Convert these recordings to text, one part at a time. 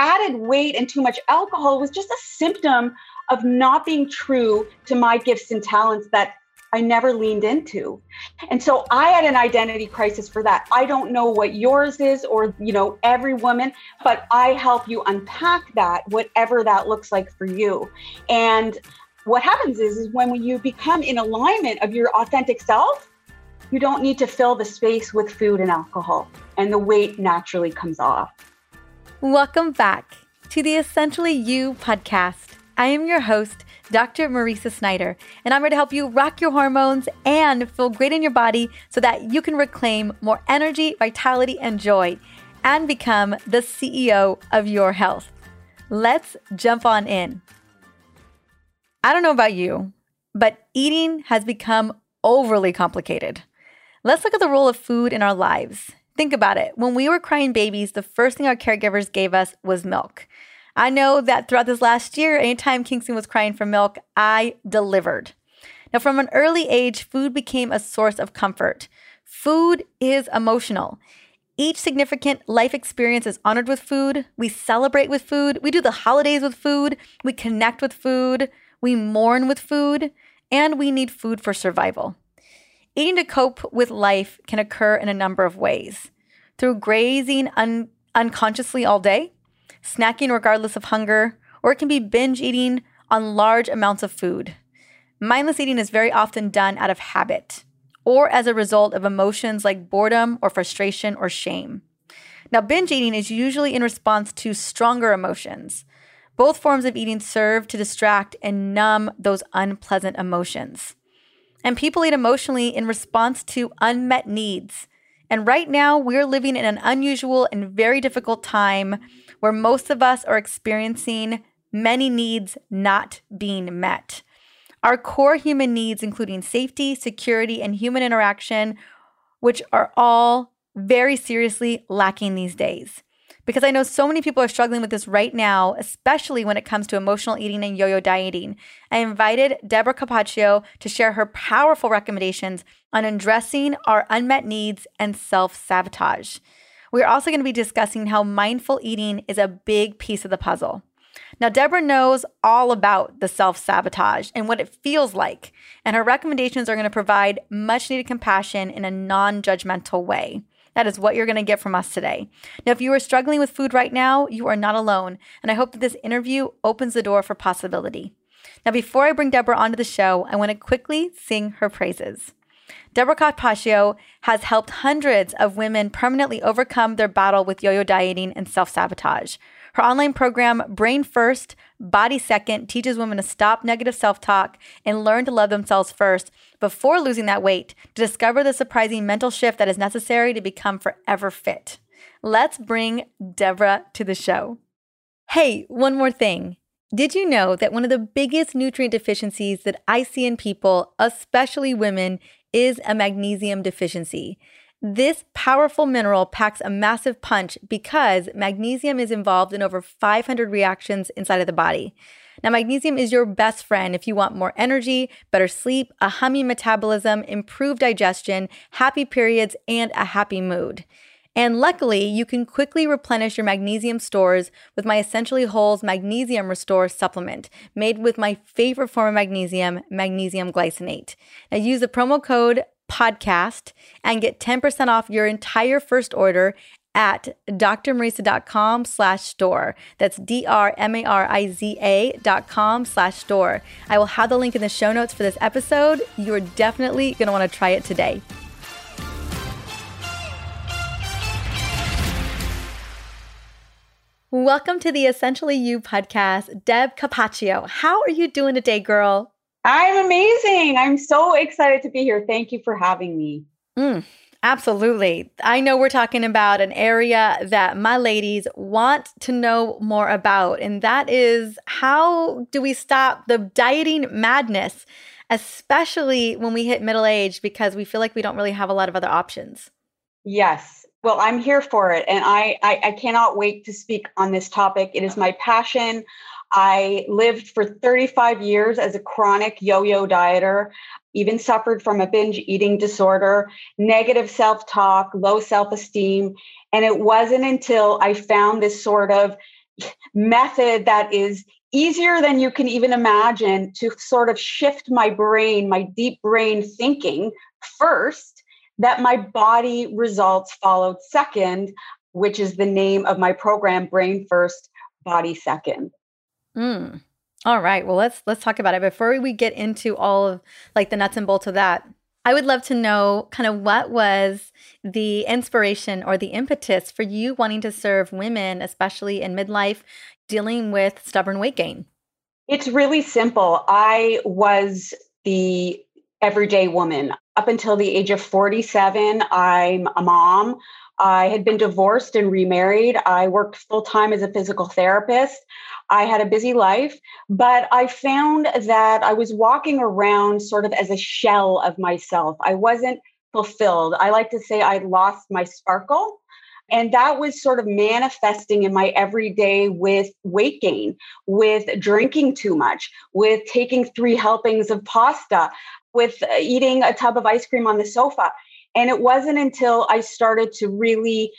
added weight and too much alcohol was just a symptom of not being true to my gifts and talents that I never leaned into. And so I had an identity crisis for that. I don't know what yours is or, you know, every woman, but I help you unpack that, whatever that looks like for you. And what happens is, is when you become in alignment of your authentic self, you don't need to fill the space with food and alcohol, and the weight naturally comes off. Welcome back to the Essentially You podcast. I am your host, Dr. Mariza Snyder, and I'm here to help you rock your hormones and feel great in your body so that you can reclaim more energy, vitality, and joy and become the CEO of your health. Let's jump on in. I don't know about you, but eating has become overly complicated. Let's look at the role of food in our lives. Think about it. When we were crying babies, the first thing our caregivers gave us was milk. I know that throughout this last year, anytime Kingston was crying for milk, I delivered. Now, from an early age, food became a source of comfort. Food is emotional. Each significant life experience is honored with food. We celebrate with food. We do the holidays with food. We connect with food. We mourn with food. And we need food for survival. Eating to cope with life can occur in a number of ways through grazing un- unconsciously all day, snacking regardless of hunger, or it can be binge eating on large amounts of food. Mindless eating is very often done out of habit or as a result of emotions like boredom or frustration or shame. Now, binge eating is usually in response to stronger emotions. Both forms of eating serve to distract and numb those unpleasant emotions. And people eat emotionally in response to unmet needs. And right now, we're living in an unusual and very difficult time where most of us are experiencing many needs not being met. Our core human needs, including safety, security, and human interaction, which are all very seriously lacking these days because I know so many people are struggling with this right now, especially when it comes to emotional eating and yo yo dieting. I invited Deborah Capaccio to share her powerful recommendations on addressing our unmet needs and self sabotage. We're also going to be discussing how mindful eating is a big piece of the puzzle. Now, Deborah knows all about the self sabotage and what it feels like, and her recommendations are going to provide much needed compassion in a non judgmental way. That is what you're going to get from us today. Now, if you are struggling with food right now, you are not alone. And I hope that this interview opens the door for possibility. Now, before I bring Deborah onto the show, I want to quickly sing her praises. Deborah Capaccio has helped hundreds of women permanently overcome their battle with yo yo dieting and self sabotage. Her online program, Brain First, Body Second, teaches women to stop negative self talk and learn to love themselves first before losing that weight to discover the surprising mental shift that is necessary to become forever fit. Let's bring Deborah to the show. Hey, one more thing. Did you know that one of the biggest nutrient deficiencies that I see in people, especially women, is a magnesium deficiency? This powerful mineral packs a massive punch because magnesium is involved in over 500 reactions inside of the body. Now, magnesium is your best friend if you want more energy, better sleep, a humming metabolism, improved digestion, happy periods, and a happy mood. And luckily, you can quickly replenish your magnesium stores with my Essentially Whole's Magnesium Restore supplement, made with my favorite form of magnesium, magnesium glycinate. Now, use the promo code podcast and get 10% off your entire first order at drmariza.com slash store. That's D-R-M-A-R-I-Z-A dot com slash store. I will have the link in the show notes for this episode. You are definitely going to want to try it today. Welcome to the Essentially You podcast. Deb Capaccio. How are you doing today, girl? I'm amazing. I'm so excited to be here. Thank you for having me. Mm, absolutely. I know we're talking about an area that my ladies want to know more about, and that is how do we stop the dieting madness, especially when we hit middle age, because we feel like we don't really have a lot of other options. Yes. Well, I'm here for it, and I, I, I cannot wait to speak on this topic. It is my passion. I lived for 35 years as a chronic yo yo dieter, even suffered from a binge eating disorder, negative self talk, low self esteem. And it wasn't until I found this sort of method that is easier than you can even imagine to sort of shift my brain, my deep brain thinking first, that my body results followed second, which is the name of my program, Brain First, Body Second. Mm. All right. Well, let's let's talk about it. Before we get into all of like the nuts and bolts of that, I would love to know kind of what was the inspiration or the impetus for you wanting to serve women, especially in midlife, dealing with stubborn weight gain? It's really simple. I was the everyday woman. Up until the age of 47, I'm a mom. I had been divorced and remarried. I worked full time as a physical therapist. I had a busy life, but I found that I was walking around sort of as a shell of myself. I wasn't fulfilled. I like to say I lost my sparkle. And that was sort of manifesting in my everyday with weight gain, with drinking too much, with taking three helpings of pasta, with uh, eating a tub of ice cream on the sofa. And it wasn't until I started to really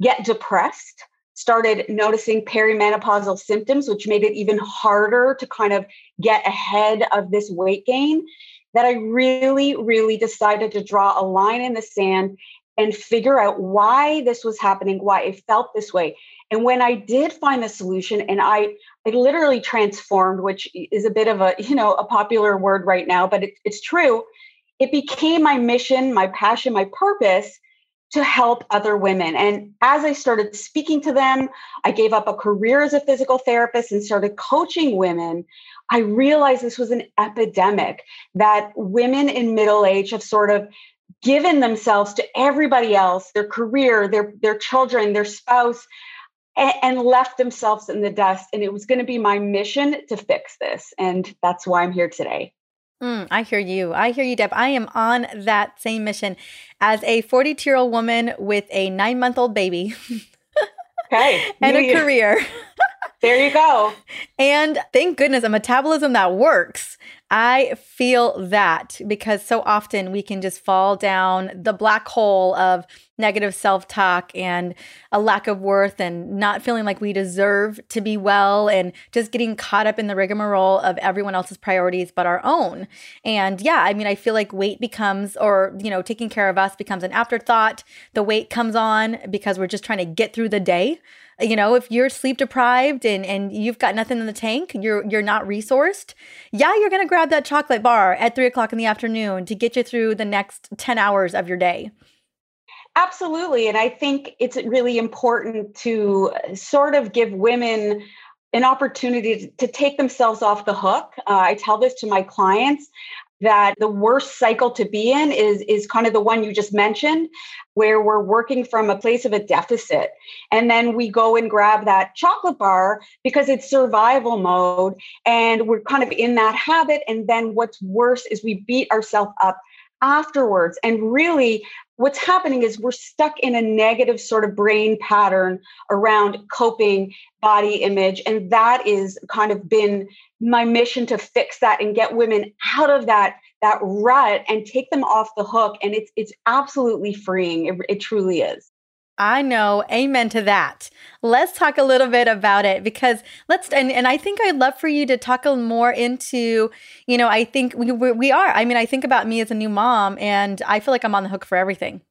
get depressed, started noticing perimenopausal symptoms, which made it even harder to kind of get ahead of this weight gain, that I really, really decided to draw a line in the sand and figure out why this was happening, why it felt this way. And when I did find the solution and I, I literally transformed, which is a bit of a, you know, a popular word right now, but it, it's true. It became my mission, my passion, my purpose to help other women. And as I started speaking to them, I gave up a career as a physical therapist and started coaching women. I realized this was an epidemic that women in middle age have sort of given themselves to everybody else, their career, their their children, their spouse, and, and left themselves in the dust. And it was going to be my mission to fix this, and that's why I'm here today. Mm, I hear you. I hear you, Deb. I am on that same mission as a 42 year old woman with a nine month old baby. Okay. and a career. there you go. And thank goodness a metabolism that works. I feel that because so often we can just fall down the black hole of negative self talk and a lack of worth and not feeling like we deserve to be well and just getting caught up in the rigmarole of everyone else's priorities but our own. And yeah, I mean, I feel like weight becomes, or, you know, taking care of us becomes an afterthought. The weight comes on because we're just trying to get through the day you know if you're sleep deprived and and you've got nothing in the tank you're you're not resourced yeah you're gonna grab that chocolate bar at three o'clock in the afternoon to get you through the next 10 hours of your day absolutely and i think it's really important to sort of give women an opportunity to take themselves off the hook. Uh, I tell this to my clients that the worst cycle to be in is is kind of the one you just mentioned where we're working from a place of a deficit. And then we go and grab that chocolate bar because it's survival mode and we're kind of in that habit. And then what's worse is we beat ourselves up afterwards. And really, what's happening is we're stuck in a negative sort of brain pattern around coping, body image. And that is kind of been my mission to fix that and get women out of that that rut and take them off the hook and it's it's absolutely freeing it, it truly is I know. Amen to that. Let's talk a little bit about it because let's, and, and I think I'd love for you to talk a more into, you know, I think we, we are. I mean, I think about me as a new mom and I feel like I'm on the hook for everything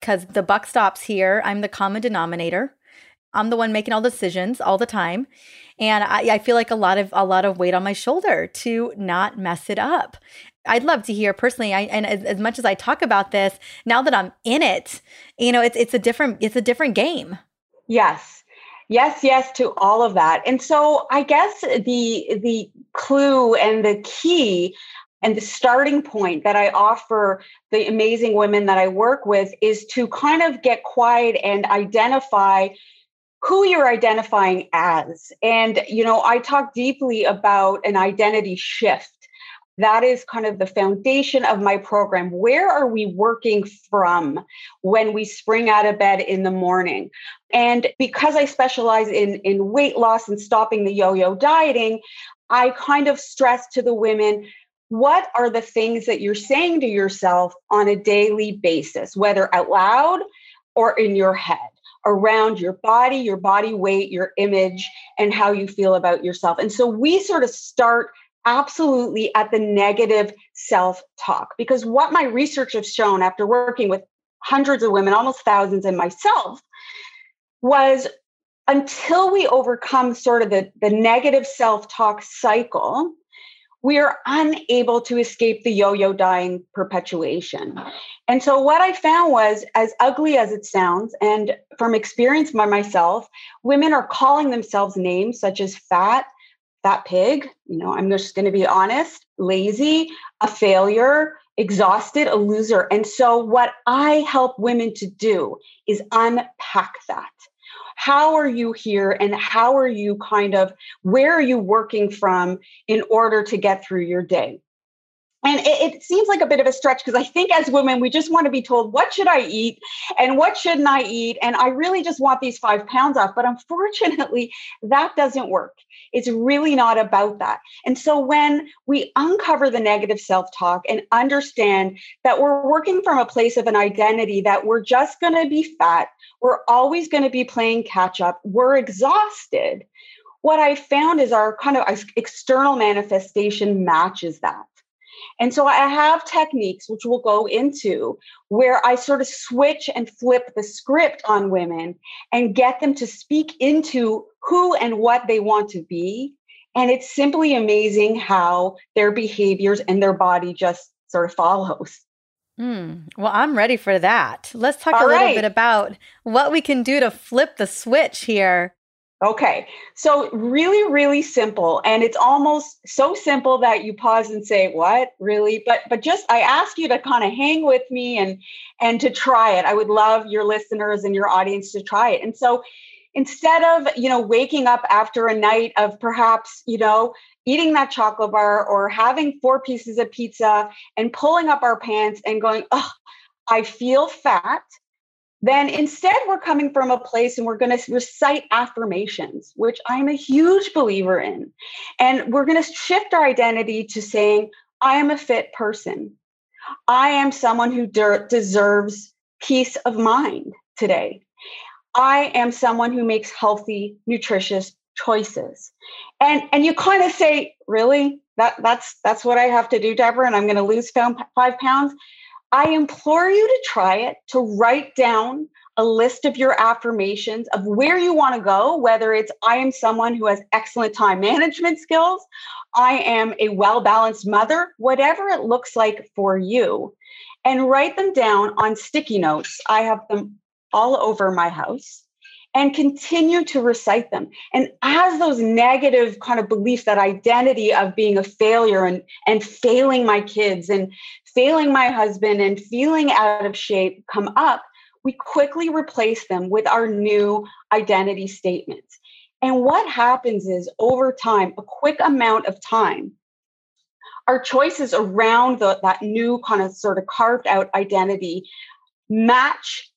because the buck stops here. I'm the common denominator. I'm the one making all decisions all the time. And I, I feel like a lot of a lot of weight on my shoulder to not mess it up. I'd love to hear personally. I, and as, as much as I talk about this, now that I'm in it, you know, it's it's a different it's a different game. Yes. Yes, yes to all of that. And so I guess the the clue and the key and the starting point that I offer the amazing women that I work with is to kind of get quiet and identify who you're identifying as. And, you know, I talk deeply about an identity shift that is kind of the foundation of my program. Where are we working from when we spring out of bed in the morning? And because I specialize in, in weight loss and stopping the yo yo dieting, I kind of stress to the women what are the things that you're saying to yourself on a daily basis, whether out loud or in your head? Around your body, your body weight, your image, and how you feel about yourself. And so we sort of start absolutely at the negative self talk because what my research has shown after working with hundreds of women, almost thousands, and myself was until we overcome sort of the, the negative self talk cycle, we are unable to escape the yo yo dying perpetuation. And so, what I found was as ugly as it sounds, and from experience by myself, women are calling themselves names such as fat, fat pig, you know, I'm just going to be honest, lazy, a failure, exhausted, a loser. And so, what I help women to do is unpack that how are you here and how are you kind of where are you working from in order to get through your day and it, it, seems like a bit of a stretch because I think as women, we just want to be told, what should I eat and what shouldn't I eat? And I really just want these five pounds off. But unfortunately, that doesn't work. It's really not about that. And so when we uncover the negative self talk and understand that we're working from a place of an identity that we're just going to be fat, we're always going to be playing catch up, we're exhausted. What I found is our kind of external manifestation matches that. And so I have techniques, which we'll go into, where I sort of switch and flip the script on women and get them to speak into who and what they want to be. And it's simply amazing how their behaviors and their body just sort of follows. Mm, well, I'm ready for that. Let's talk All a little right. bit about what we can do to flip the switch here. Okay. So really, really simple. And it's almost so simple that you pause and say, what? Really? But but just I ask you to kind of hang with me and and to try it. I would love your listeners and your audience to try it. And so instead of, you know, waking up after a night of perhaps, you know, eating that chocolate bar or having four pieces of pizza and pulling up our pants and going, oh, I feel fat then instead we're coming from a place and we're going to recite affirmations, which I'm a huge believer in. And we're going to shift our identity to saying, I am a fit person. I am someone who de- deserves peace of mind today. I am someone who makes healthy, nutritious choices. And and you kind of say, really? That that's that's what I have to do, Deborah, and I'm going to lose five pounds. I implore you to try it, to write down a list of your affirmations of where you want to go, whether it's I am someone who has excellent time management skills, I am a well balanced mother, whatever it looks like for you, and write them down on sticky notes. I have them all over my house and continue to recite them. And as those negative kind of beliefs, that identity of being a failure and, and failing my kids and failing my husband and feeling out of shape come up, we quickly replace them with our new identity statements. And what happens is over time, a quick amount of time, our choices around the, that new kind of sort of carved out identity match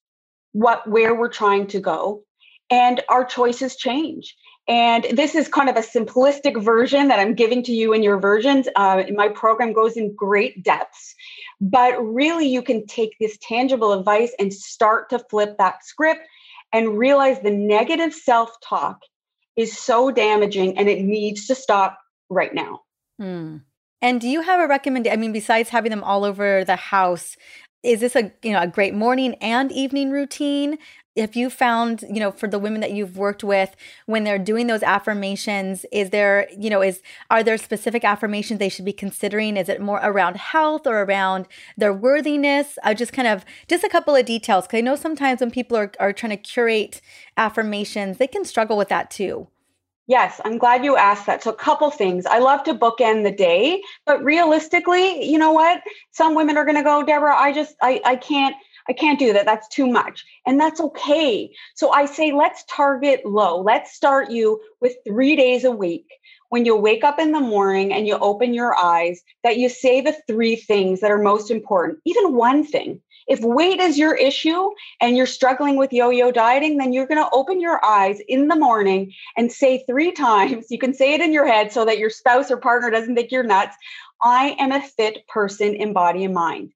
what where we're trying to go and our choices change and this is kind of a simplistic version that I'm giving to you in your versions. Uh, my program goes in great depths, but really you can take this tangible advice and start to flip that script and realize the negative self talk is so damaging and it needs to stop right now. Hmm. And do you have a recommendation? I mean, besides having them all over the house, is this a you know a great morning and evening routine if you found you know for the women that you've worked with when they're doing those affirmations is there you know is are there specific affirmations they should be considering is it more around health or around their worthiness uh, just kind of just a couple of details because i know sometimes when people are, are trying to curate affirmations they can struggle with that too Yes, I'm glad you asked that. So, a couple things. I love to bookend the day, but realistically, you know what? Some women are going to go, Deborah, I just, I, I can't, I can't do that. That's too much. And that's okay. So I say, let's target low. Let's start you with three days a week. When you wake up in the morning and you open your eyes, that you say the three things that are most important, even one thing. If weight is your issue and you're struggling with yo yo dieting, then you're going to open your eyes in the morning and say three times. You can say it in your head so that your spouse or partner doesn't think you're nuts. I am a fit person in body and mind.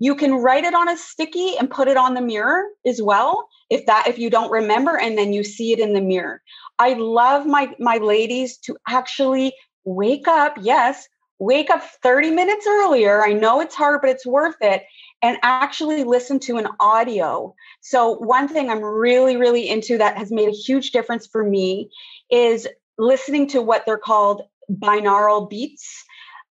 You can write it on a sticky and put it on the mirror as well. if that if you don't remember and then you see it in the mirror. I love my my ladies to actually wake up yes wake up 30 minutes earlier. I know it's hard but it's worth it and actually listen to an audio. So one thing i'm really really into that has made a huge difference for me is listening to what they're called binaural beats.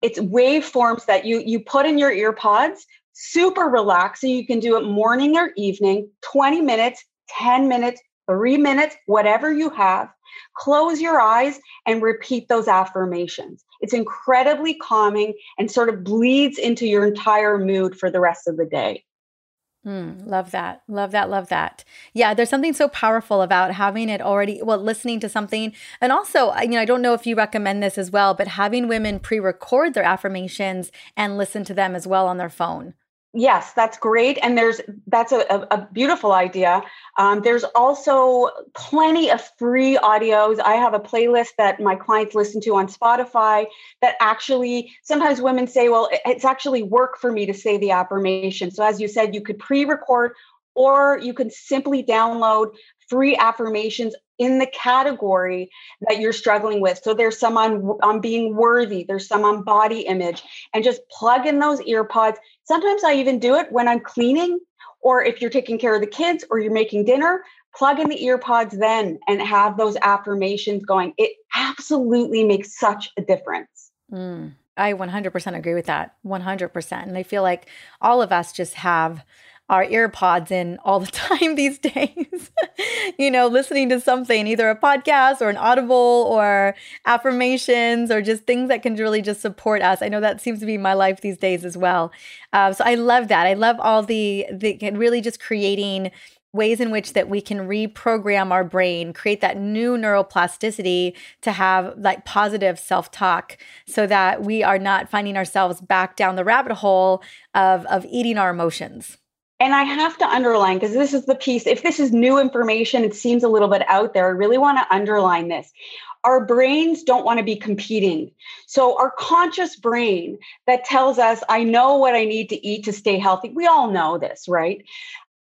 It's waveforms that you you put in your ear pods super relaxing you can do it morning or evening 20 minutes 10 minutes 3 minutes whatever you have close your eyes and repeat those affirmations it's incredibly calming and sort of bleeds into your entire mood for the rest of the day Mm, love that. Love that. Love that. Yeah, there's something so powerful about having it already, well, listening to something. And also, you know, I don't know if you recommend this as well, but having women pre record their affirmations and listen to them as well on their phone. Yes, that's great. And there's that's a, a, beautiful idea. Um, there's also plenty of free audios. I have a playlist that my clients listen to on Spotify that actually sometimes women say, well, it's actually work for me to say the affirmation. So as you said, you could pre-record or you can simply download free affirmations in the category that you're struggling with. So there's some on, on being worthy, there's some on body image, and just plug in those ear pods. Sometimes I even do it when I'm cleaning, or if you're taking care of the kids or you're making dinner, plug in the ear pods then and have those affirmations going. It absolutely makes such a difference. Mm, I 100% agree with that. 100%. And I feel like all of us just have our earpods in all the time these days. you know, listening to something, either a podcast or an audible or affirmations or just things that can really just support us. I know that seems to be my life these days as well. Uh, so I love that. I love all the the really just creating ways in which that we can reprogram our brain create that new neuroplasticity to have like positive self-talk so that we are not finding ourselves back down the rabbit hole of of eating our emotions and I have to underline because this is the piece. If this is new information, it seems a little bit out there. I really want to underline this. Our brains don't want to be competing. So, our conscious brain that tells us, I know what I need to eat to stay healthy, we all know this, right?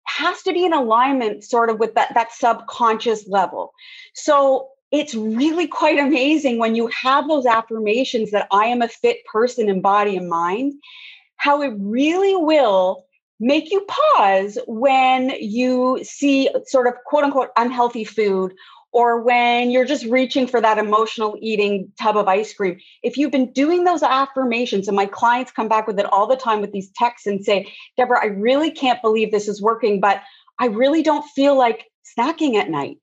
Has to be in alignment sort of with that, that subconscious level. So, it's really quite amazing when you have those affirmations that I am a fit person in body and mind, how it really will make you pause when you see sort of quote unquote unhealthy food or when you're just reaching for that emotional eating tub of ice cream. If you've been doing those affirmations, and my clients come back with it all the time with these texts and say, Deborah, I really can't believe this is working, but I really don't feel like snacking at night.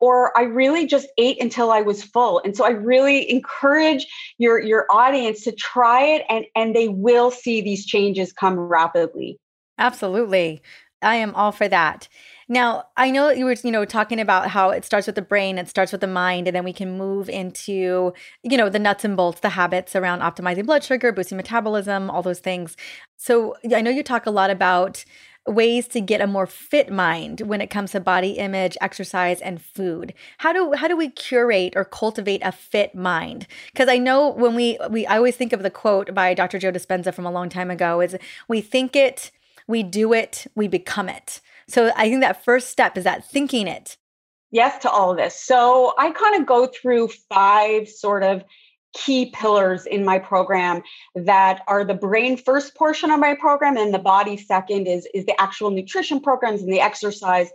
Or I really just ate until I was full. And so I really encourage your, your audience to try it and, and they will see these changes come rapidly. Absolutely. I am all for that. Now, I know you were, you know, talking about how it starts with the brain, it starts with the mind, and then we can move into, you know, the nuts and bolts, the habits around optimizing blood sugar, boosting metabolism, all those things. So I know you talk a lot about ways to get a more fit mind when it comes to body image, exercise, and food. How do how do we curate or cultivate a fit mind? Because I know when we we I always think of the quote by Dr. Joe Dispenza from a long time ago is we think it we do it, we become it. So I think that first step is that thinking it. Yes, to all of this. So I kind of go through five sort of key pillars in my program that are the brain first portion of my program and the body second is is the actual nutrition programs and the exercise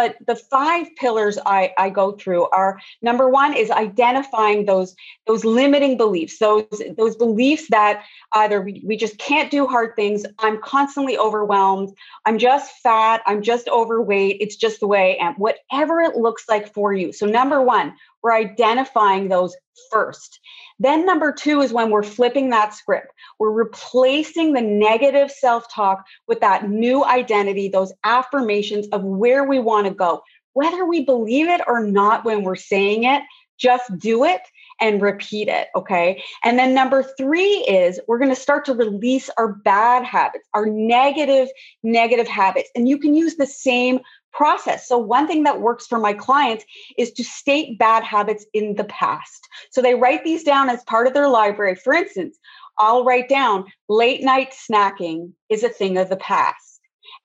but the five pillars I, I go through are number one is identifying those those limiting beliefs those those beliefs that either we, we just can't do hard things i'm constantly overwhelmed i'm just fat i'm just overweight it's just the way and whatever it looks like for you. So number one we're identifying those first. Then, number two is when we're flipping that script. We're replacing the negative self talk with that new identity, those affirmations of where we want to go. Whether we believe it or not when we're saying it, just do it and repeat it. Okay. And then number three is we're going to start to release our bad habits, our negative, negative habits. And you can use the same process. So, one thing that works for my clients is to state bad habits in the past. So, they write these down as part of their library. For instance, I'll write down late night snacking is a thing of the past.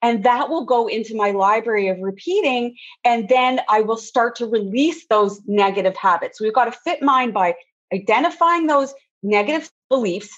And that will go into my library of repeating. And then I will start to release those negative habits. We've got to fit mind by identifying those negative beliefs,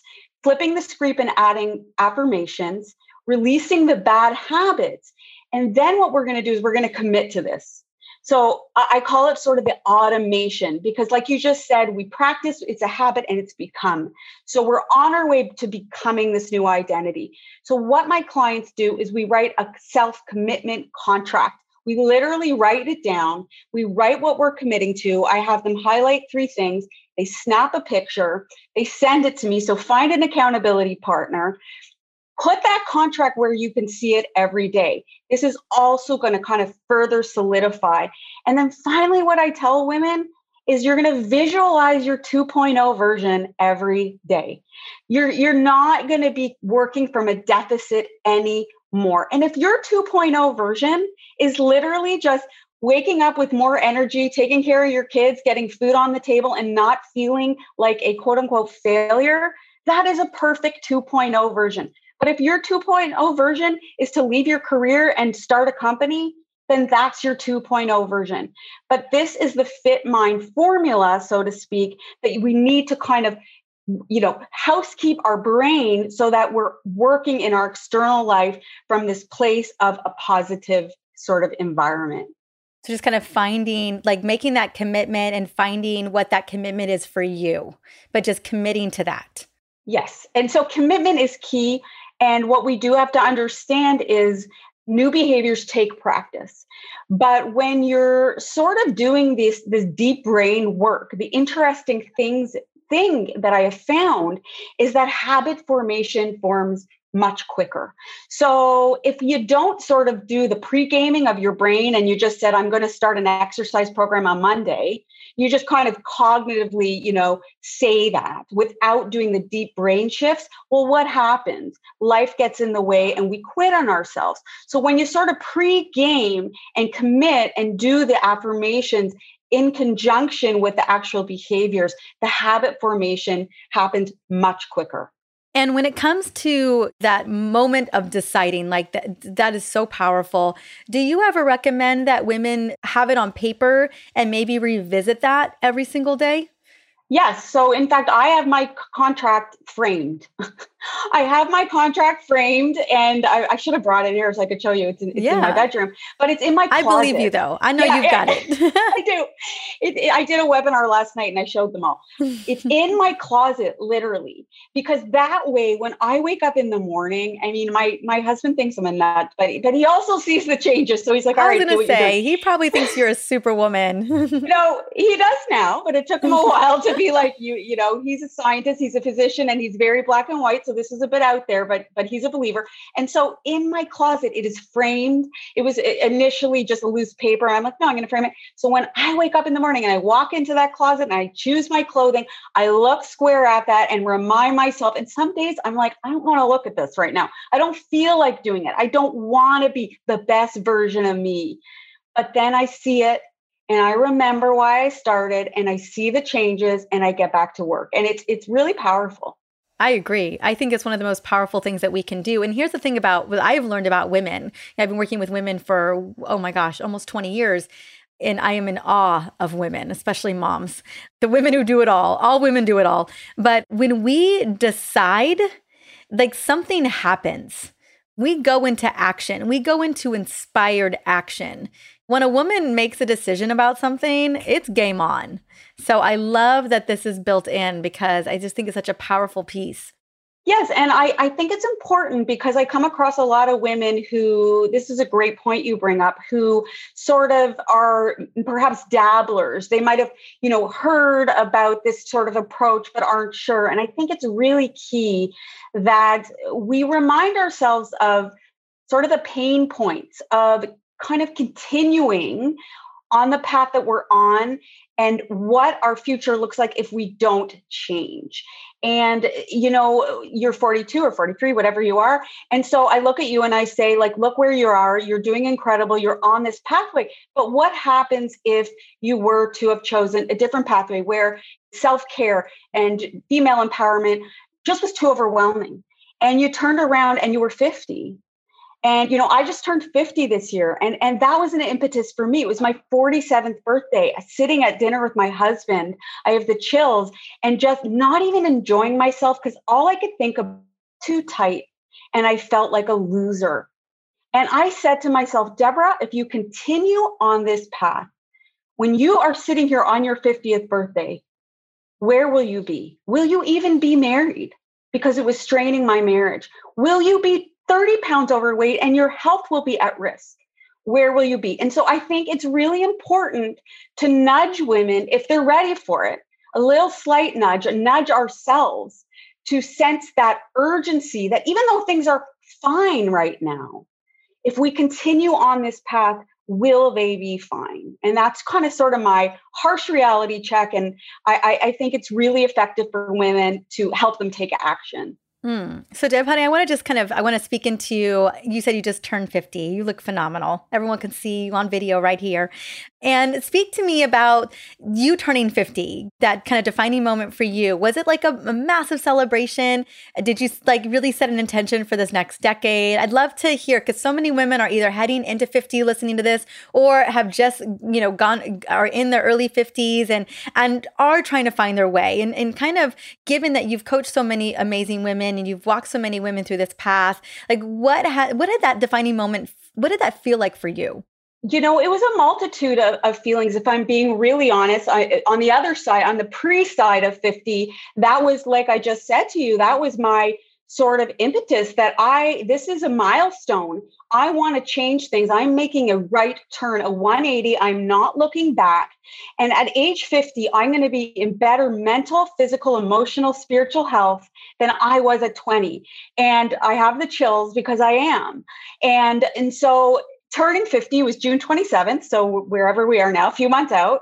flipping the script and adding affirmations, releasing the bad habits. And then what we're going to do is we're going to commit to this. So I call it sort of the automation because, like you just said, we practice, it's a habit and it's become. So we're on our way to becoming this new identity. So, what my clients do is we write a self commitment contract. We literally write it down. We write what we're committing to. I have them highlight three things. They snap a picture, they send it to me. So, find an accountability partner put that contract where you can see it every day. This is also going to kind of further solidify. And then finally, what I tell women is you're going to visualize your 2.0 version every day. You're, you're not going to be working from a deficit anymore. And if your 2.0 version is literally just waking up with more energy, taking care of your kids, getting food on the table, and not feeling like a quote unquote failure, that is a perfect 2.0 version. But if your 2.0 version is to leave your career and start a company, then that's your 2.0 version. But this is the fit mind formula, so to speak, that we need to kind of you know housekeep our brain so that we're working in our external life from this place of a positive sort of environment. So just kind of finding like making that commitment and finding what that commitment is for you but just committing to that. Yes. And so commitment is key and what we do have to understand is new behaviors take practice. But when you're sort of doing this, this deep brain work, the interesting things thing that I have found is that habit formation forms much quicker. So if you don't sort of do the pre-gaming of your brain and you just said, I'm going to start an exercise program on Monday, you just kind of cognitively, you know, say that without doing the deep brain shifts. Well, what happens? Life gets in the way and we quit on ourselves. So when you sort of pre-game and commit and do the affirmations in conjunction with the actual behaviors, the habit formation happens much quicker. And when it comes to that moment of deciding, like that, that is so powerful. Do you ever recommend that women have it on paper and maybe revisit that every single day? Yes. So, in fact, I have my contract framed. I have my contract framed, and I, I, should have brought it here so I could show you. It's, in, it's yeah. in my bedroom, but it's in my. Closet. I believe you, though. I know yeah, you've got it. I do. It, it, I did a webinar last night, and I showed them all. It's in my closet, literally, because that way, when I wake up in the morning, I mean, my my husband thinks I'm a nut, but but he also sees the changes, so he's like, "All right." I was going to say he probably thinks you're a superwoman. no, he does now, but it took him a while to be like you. You know, he's a scientist, he's a physician, and he's very black and white. So this is a bit out there, but but he's a believer. And so in my closet, it is framed. It was initially just a loose paper. I'm like, no, I'm going to frame it. So when I wake up in the morning and I walk into that closet and I choose my clothing, I look square at that and remind myself. And some days I'm like, I don't want to look at this right now. I don't feel like doing it. I don't want to be the best version of me. But then I see it and I remember why I started and I see the changes and I get back to work. And it's it's really powerful. I agree. I think it's one of the most powerful things that we can do. And here's the thing about what I've learned about women. I've been working with women for, oh my gosh, almost 20 years. And I am in awe of women, especially moms, the women who do it all. All women do it all. But when we decide, like something happens, we go into action, we go into inspired action. When a woman makes a decision about something, it's game on. So I love that this is built in because I just think it's such a powerful piece. Yes, and I, I think it's important because I come across a lot of women who, this is a great point you bring up, who sort of are perhaps dabblers. They might have, you know, heard about this sort of approach, but aren't sure. And I think it's really key that we remind ourselves of sort of the pain points of kind of continuing on the path that we're on and what our future looks like if we don't change. And, you know, you're 42 or 43, whatever you are. And so I look at you and I say, like, look where you are. You're doing incredible. You're on this pathway. But what happens if you were to have chosen a different pathway where self care and female empowerment just was too overwhelming? And you turned around and you were 50 And you know, I just turned 50 this year and and that was an impetus for me. It was my 47th birthday, uh, sitting at dinner with my husband. I have the chills and just not even enjoying myself cuz all I could think of too tight and I felt like a loser. And I said to myself, Deborah, if you continue on this path, when you are sitting here on your 50th birthday, where will you be? Will you even be married? Because it was straining my marriage. Will you be 30 pounds overweight and your health will be at risk? Where will you be? And so I think it's really important to nudge women if they're ready for it, a little slight nudge, a nudge ourselves to sense that urgency that even though things are fine right now, if we continue on this path, will they be fine? And that's kind of sort of my harsh reality check. And I, I, I think it's really effective for women to help them take action. Hmm. So, Deb, honey, I want to just kind of, I want to speak into, you You said you just turned 50. You look phenomenal. Everyone can see you on video right here. And speak to me about you turning 50, that kind of defining moment for you. Was it like a, a, massive celebration? Did you like really set an intention for this next decade? I'd love to hear because so many women are either heading into 50 listening to this or have just, you know, gone, are in their early 50s and, and are trying to find their way. And, and kind of given that you've coached so many amazing women and you've walked so many women through this path, like what had, what did that defining moment, what did that feel like for you? you know it was a multitude of, of feelings if i'm being really honest I, on the other side on the pre side of 50 that was like i just said to you that was my sort of impetus that i this is a milestone. I want to change things. I'm making a right turn a 180 i'm not looking back. And at age 50 i'm going to be in better mental physical emotional spiritual health than i was at 20 and i have the chills because i am. And and so turning 50 was June 27th. So wherever we are now, a few months out.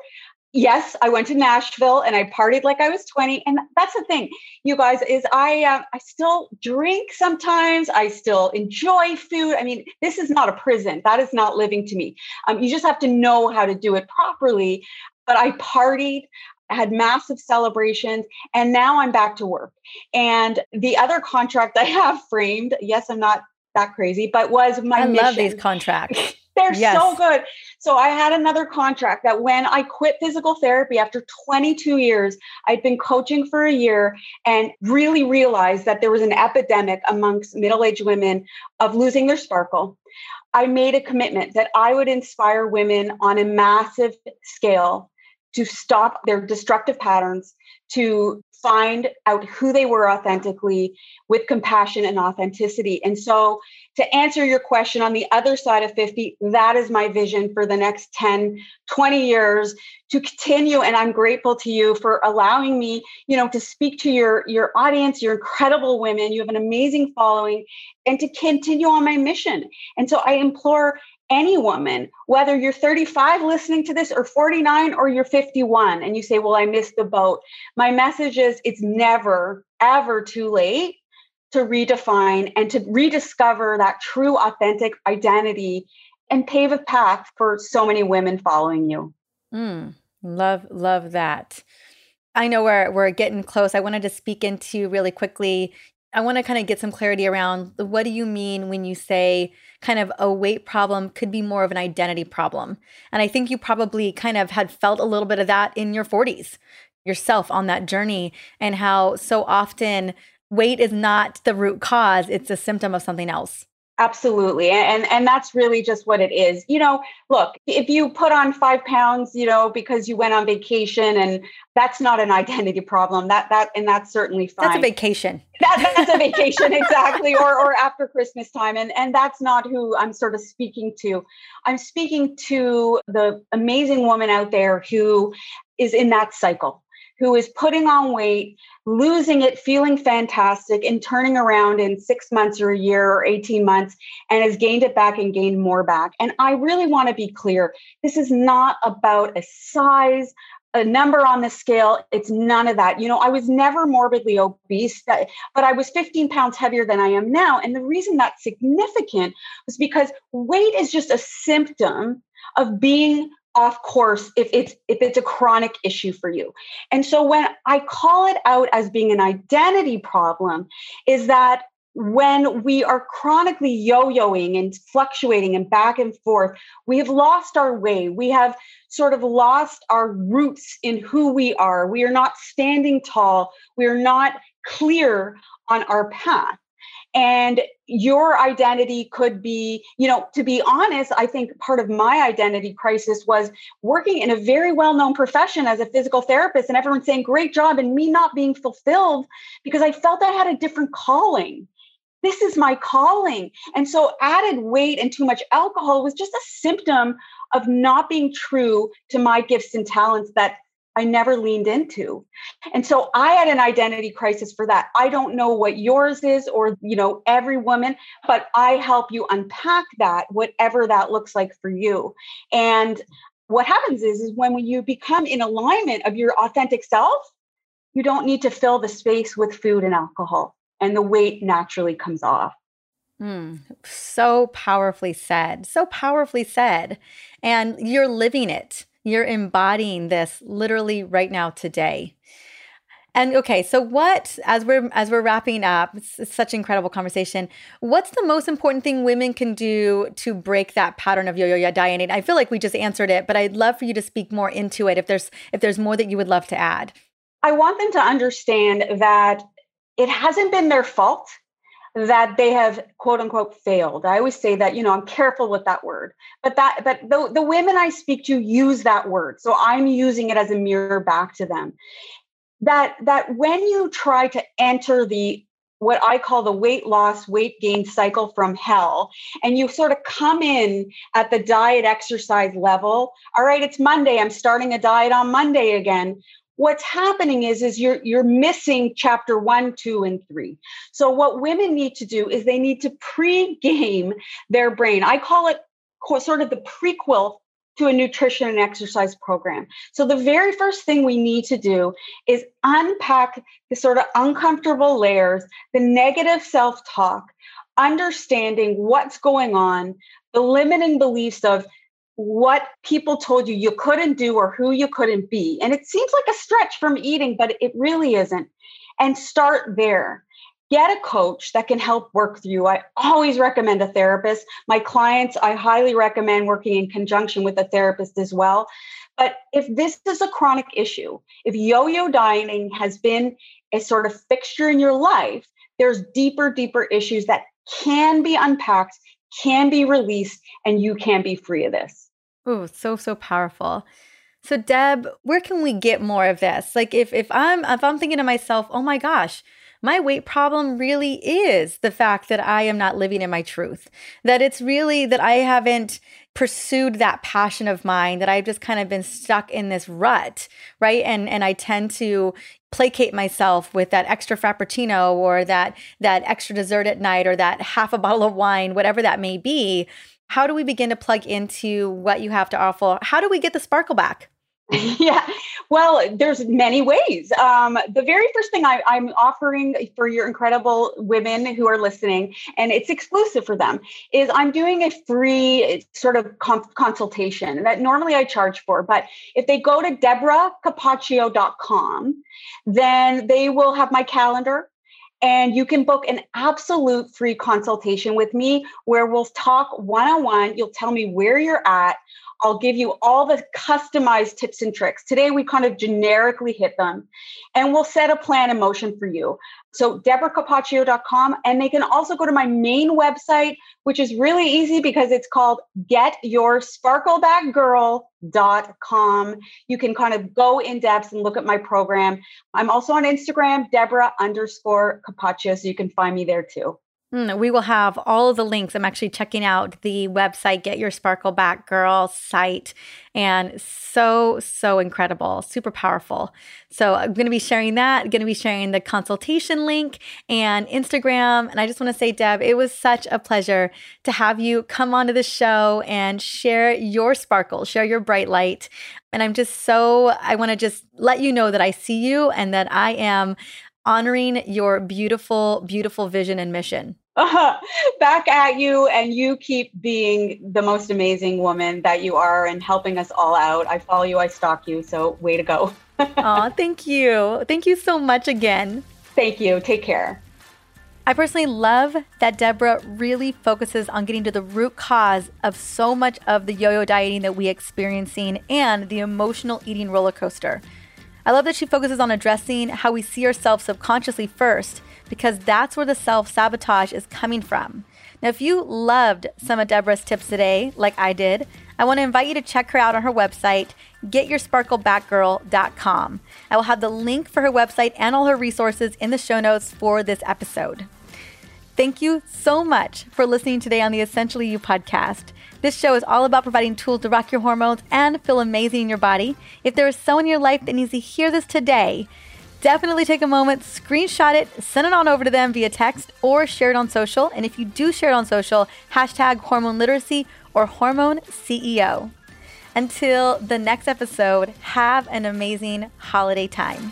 Yes, I went to Nashville and I partied like I was 20. And that's the thing, you guys, is I uh, I still drink sometimes. I still enjoy food. I mean, this is not a prison. That is not living to me. Um, you just have to know how to do it properly. But I partied. I had massive celebrations and now I'm back to work. And the other contract I have framed, yes, I'm not that crazy, but was my I mission. love these contracts. They're yes. so good. So I had another contract that when I quit physical therapy after 22 years, I'd been coaching for a year and really realized that there was an epidemic amongst middle-aged women of losing their sparkle. I made a commitment that I would inspire women on a massive scale to stop their destructive patterns, to find out who they were authentically with compassion and authenticity. And so, to answer your question on the other side of 50, that is my vision for the next 10, 20 years to continue. And I'm grateful to you for allowing me, you know, to speak to your, your audience, your incredible women. You have an amazing following and to continue on my mission. And so I implore any woman, whether you're 35 listening to this or 49 or you're 51 and you say, Well, I missed the boat. My message is it's never, ever too late to redefine and to rediscover that true, authentic identity and pave a path for so many women following you. Mm, love, love that. I know we're we're getting close. I wanted to speak into really quickly I want to kind of get some clarity around what do you mean when you say kind of a weight problem could be more of an identity problem. And I think you probably kind of had felt a little bit of that in your 40s yourself on that journey and how so often weight is not the root cause, it's a symptom of something else. Absolutely. And and that's really just what it is. You know, look, if you put on five pounds, you know, because you went on vacation and that's not an identity problem. That that and that's certainly fine. That's a vacation. That, that's a vacation, exactly. Or or after Christmas time. And and that's not who I'm sort of speaking to. I'm speaking to the amazing woman out there who is in that cycle who is putting on weight, losing it, feeling fantastic, and turning around in six months or a year or 18 months and has gained it back and gained more back. And I really want to be clear this is not about a size, a number on the scale. It's none of that. You know, I was never morbidly obese, but I was 15 pounds heavier than I am now. And the reason that's significant was because weight is just a symptom of being off course if it's if it's a chronic issue for you and so when i call it out as being an identity problem is that when we are chronically yo yoing and fluctuating and back and forth, we have lost our way. We have sort of lost our roots in who we are. We are not standing tall. We are not clear on our path. And your identity could be, you know, to be honest, I think part of my identity crisis was working in a very well known profession as a physical therapist and everyone saying, great job, and me not being fulfilled because I felt I had a different calling this is my calling. And so added weight and too much alcohol was just a symptom of not being true to my gifts and talents that I never leaned into. And so I had an identity crisis for that. I don't know what yours is or, you know, every woman, but I help you unpack that, whatever that looks like for you. And what happens is, is when you become in alignment of your authentic self, you don't need to fill the space with food and alcohol and the weight naturally comes off. Mm, so powerfully said. So powerfully said. And you're living it. You're embodying this literally right now today. And okay, so what as we're as we're wrapping up, it's, it's such incredible conversation. What's the most important thing women can do to break that pattern of yo-yo dieting? I feel like we just answered it, but I'd love for you to speak more into it if there's if there's more that you would love to add. I want them to understand that it hasn't been their fault that they have quote unquote failed. I always say that, you know, I'm careful with that word. But that but the, the women I speak to use that word. So I'm using it as a mirror back to them. That that when you try to enter the what I call the weight loss, weight gain cycle from hell. And you sort of come in at the diet exercise level. All right, it's Monday. I'm starting a diet on Monday again what's happening is is you're you're missing chapter 1 2 and 3 so what women need to do is they need to pre-game their brain. I call it sort of the prequel to a nutrition and exercise program. So the very first thing we need to do is unpack the sort of uncomfortable layers the negative self-talk understanding what's going on the limiting beliefs of what people told you you couldn't do or who you couldn't be. And it seems like a stretch from eating, but it really isn't. And start there. Get a coach that can help work through. I always recommend a therapist. My clients, I highly recommend working in conjunction with a therapist as well. But if this is a chronic issue, if yo yo dieting has been a sort of fixture in your life, there's deeper, deeper issues that can be unpacked, can be released, and you can be free of this. Oh, so so powerful. So Deb, where can we get more of this? Like if if I'm if I'm thinking to myself, "Oh my gosh, my weight problem really is the fact that I am not living in my truth. That it's really that I haven't pursued that passion of mine that I've just kind of been stuck in this rut, right? And and I tend to placate myself with that extra frappuccino or that that extra dessert at night or that half a bottle of wine, whatever that may be how do we begin to plug into what you have to offer? How do we get the sparkle back? yeah, well, there's many ways. Um, the very first thing I, am offering for your incredible women who are listening, and it's exclusive for them, is I'm doing a free sort of consultation that normally I charge for. But if they go to deborahcapaccio.com, then they will have my calendar and you can book an absolute free consultation with me where we'll talk one on one. You'll tell me where you're at. I'll give you all the customized tips and tricks. Today, we kind of generically hit them, and we'll set a plan in motion for you. So, deborahcapaccio.com. And they can also go to my main website, which is really easy because it's called getyoursparklebackgirl.com. You can kind of go in depth and look at my program. I'm also on Instagram, Deborah underscore Capaccio. So you can find me there too. Mm, we will have all of the links. I'm actually checking out the website, Get Your Sparkle Back Girl site, and so, so incredible, super powerful. So I'm going to be sharing that, going to be sharing the consultation link and Instagram. And I just want to say, Deb, it was such a pleasure to have you come onto the show and share your sparkle, share your bright light. And I'm just so, I want to just let you know that I see you and that I am honoring your beautiful, beautiful vision and mission uh, back at you and you keep being the most amazing woman that you are and helping us all out. I follow you i stalk you so way to go. Oh thank you. Thank you so much again. Thank you. Take care. I personally love that Deborah really focuses on getting to the root cause of so much of the yo yo dieting that we experiencing and the emotional eating roller coaster. I love that she focuses on addressing how we see ourselves subconsciously first, because that's where the self sabotage is coming from. Now, if you loved some of Deborah's tips today, like I did, I want to invite you to check her out on her website, getyoursparklebackgirl.com. I will have the link for her website and all her resources in the show notes for this episode. Thank you so much for listening today on the Essentially You podcast. This show is all about providing tools to rock your hormones and feel amazing in your body. If there is someone in your life that needs to hear this today, definitely take a moment, screenshot it, send it on over to them via text or share it on social. And if you do share it on social, hashtag hormone literacy or hormone CEO. Until the next episode, have an amazing holiday time.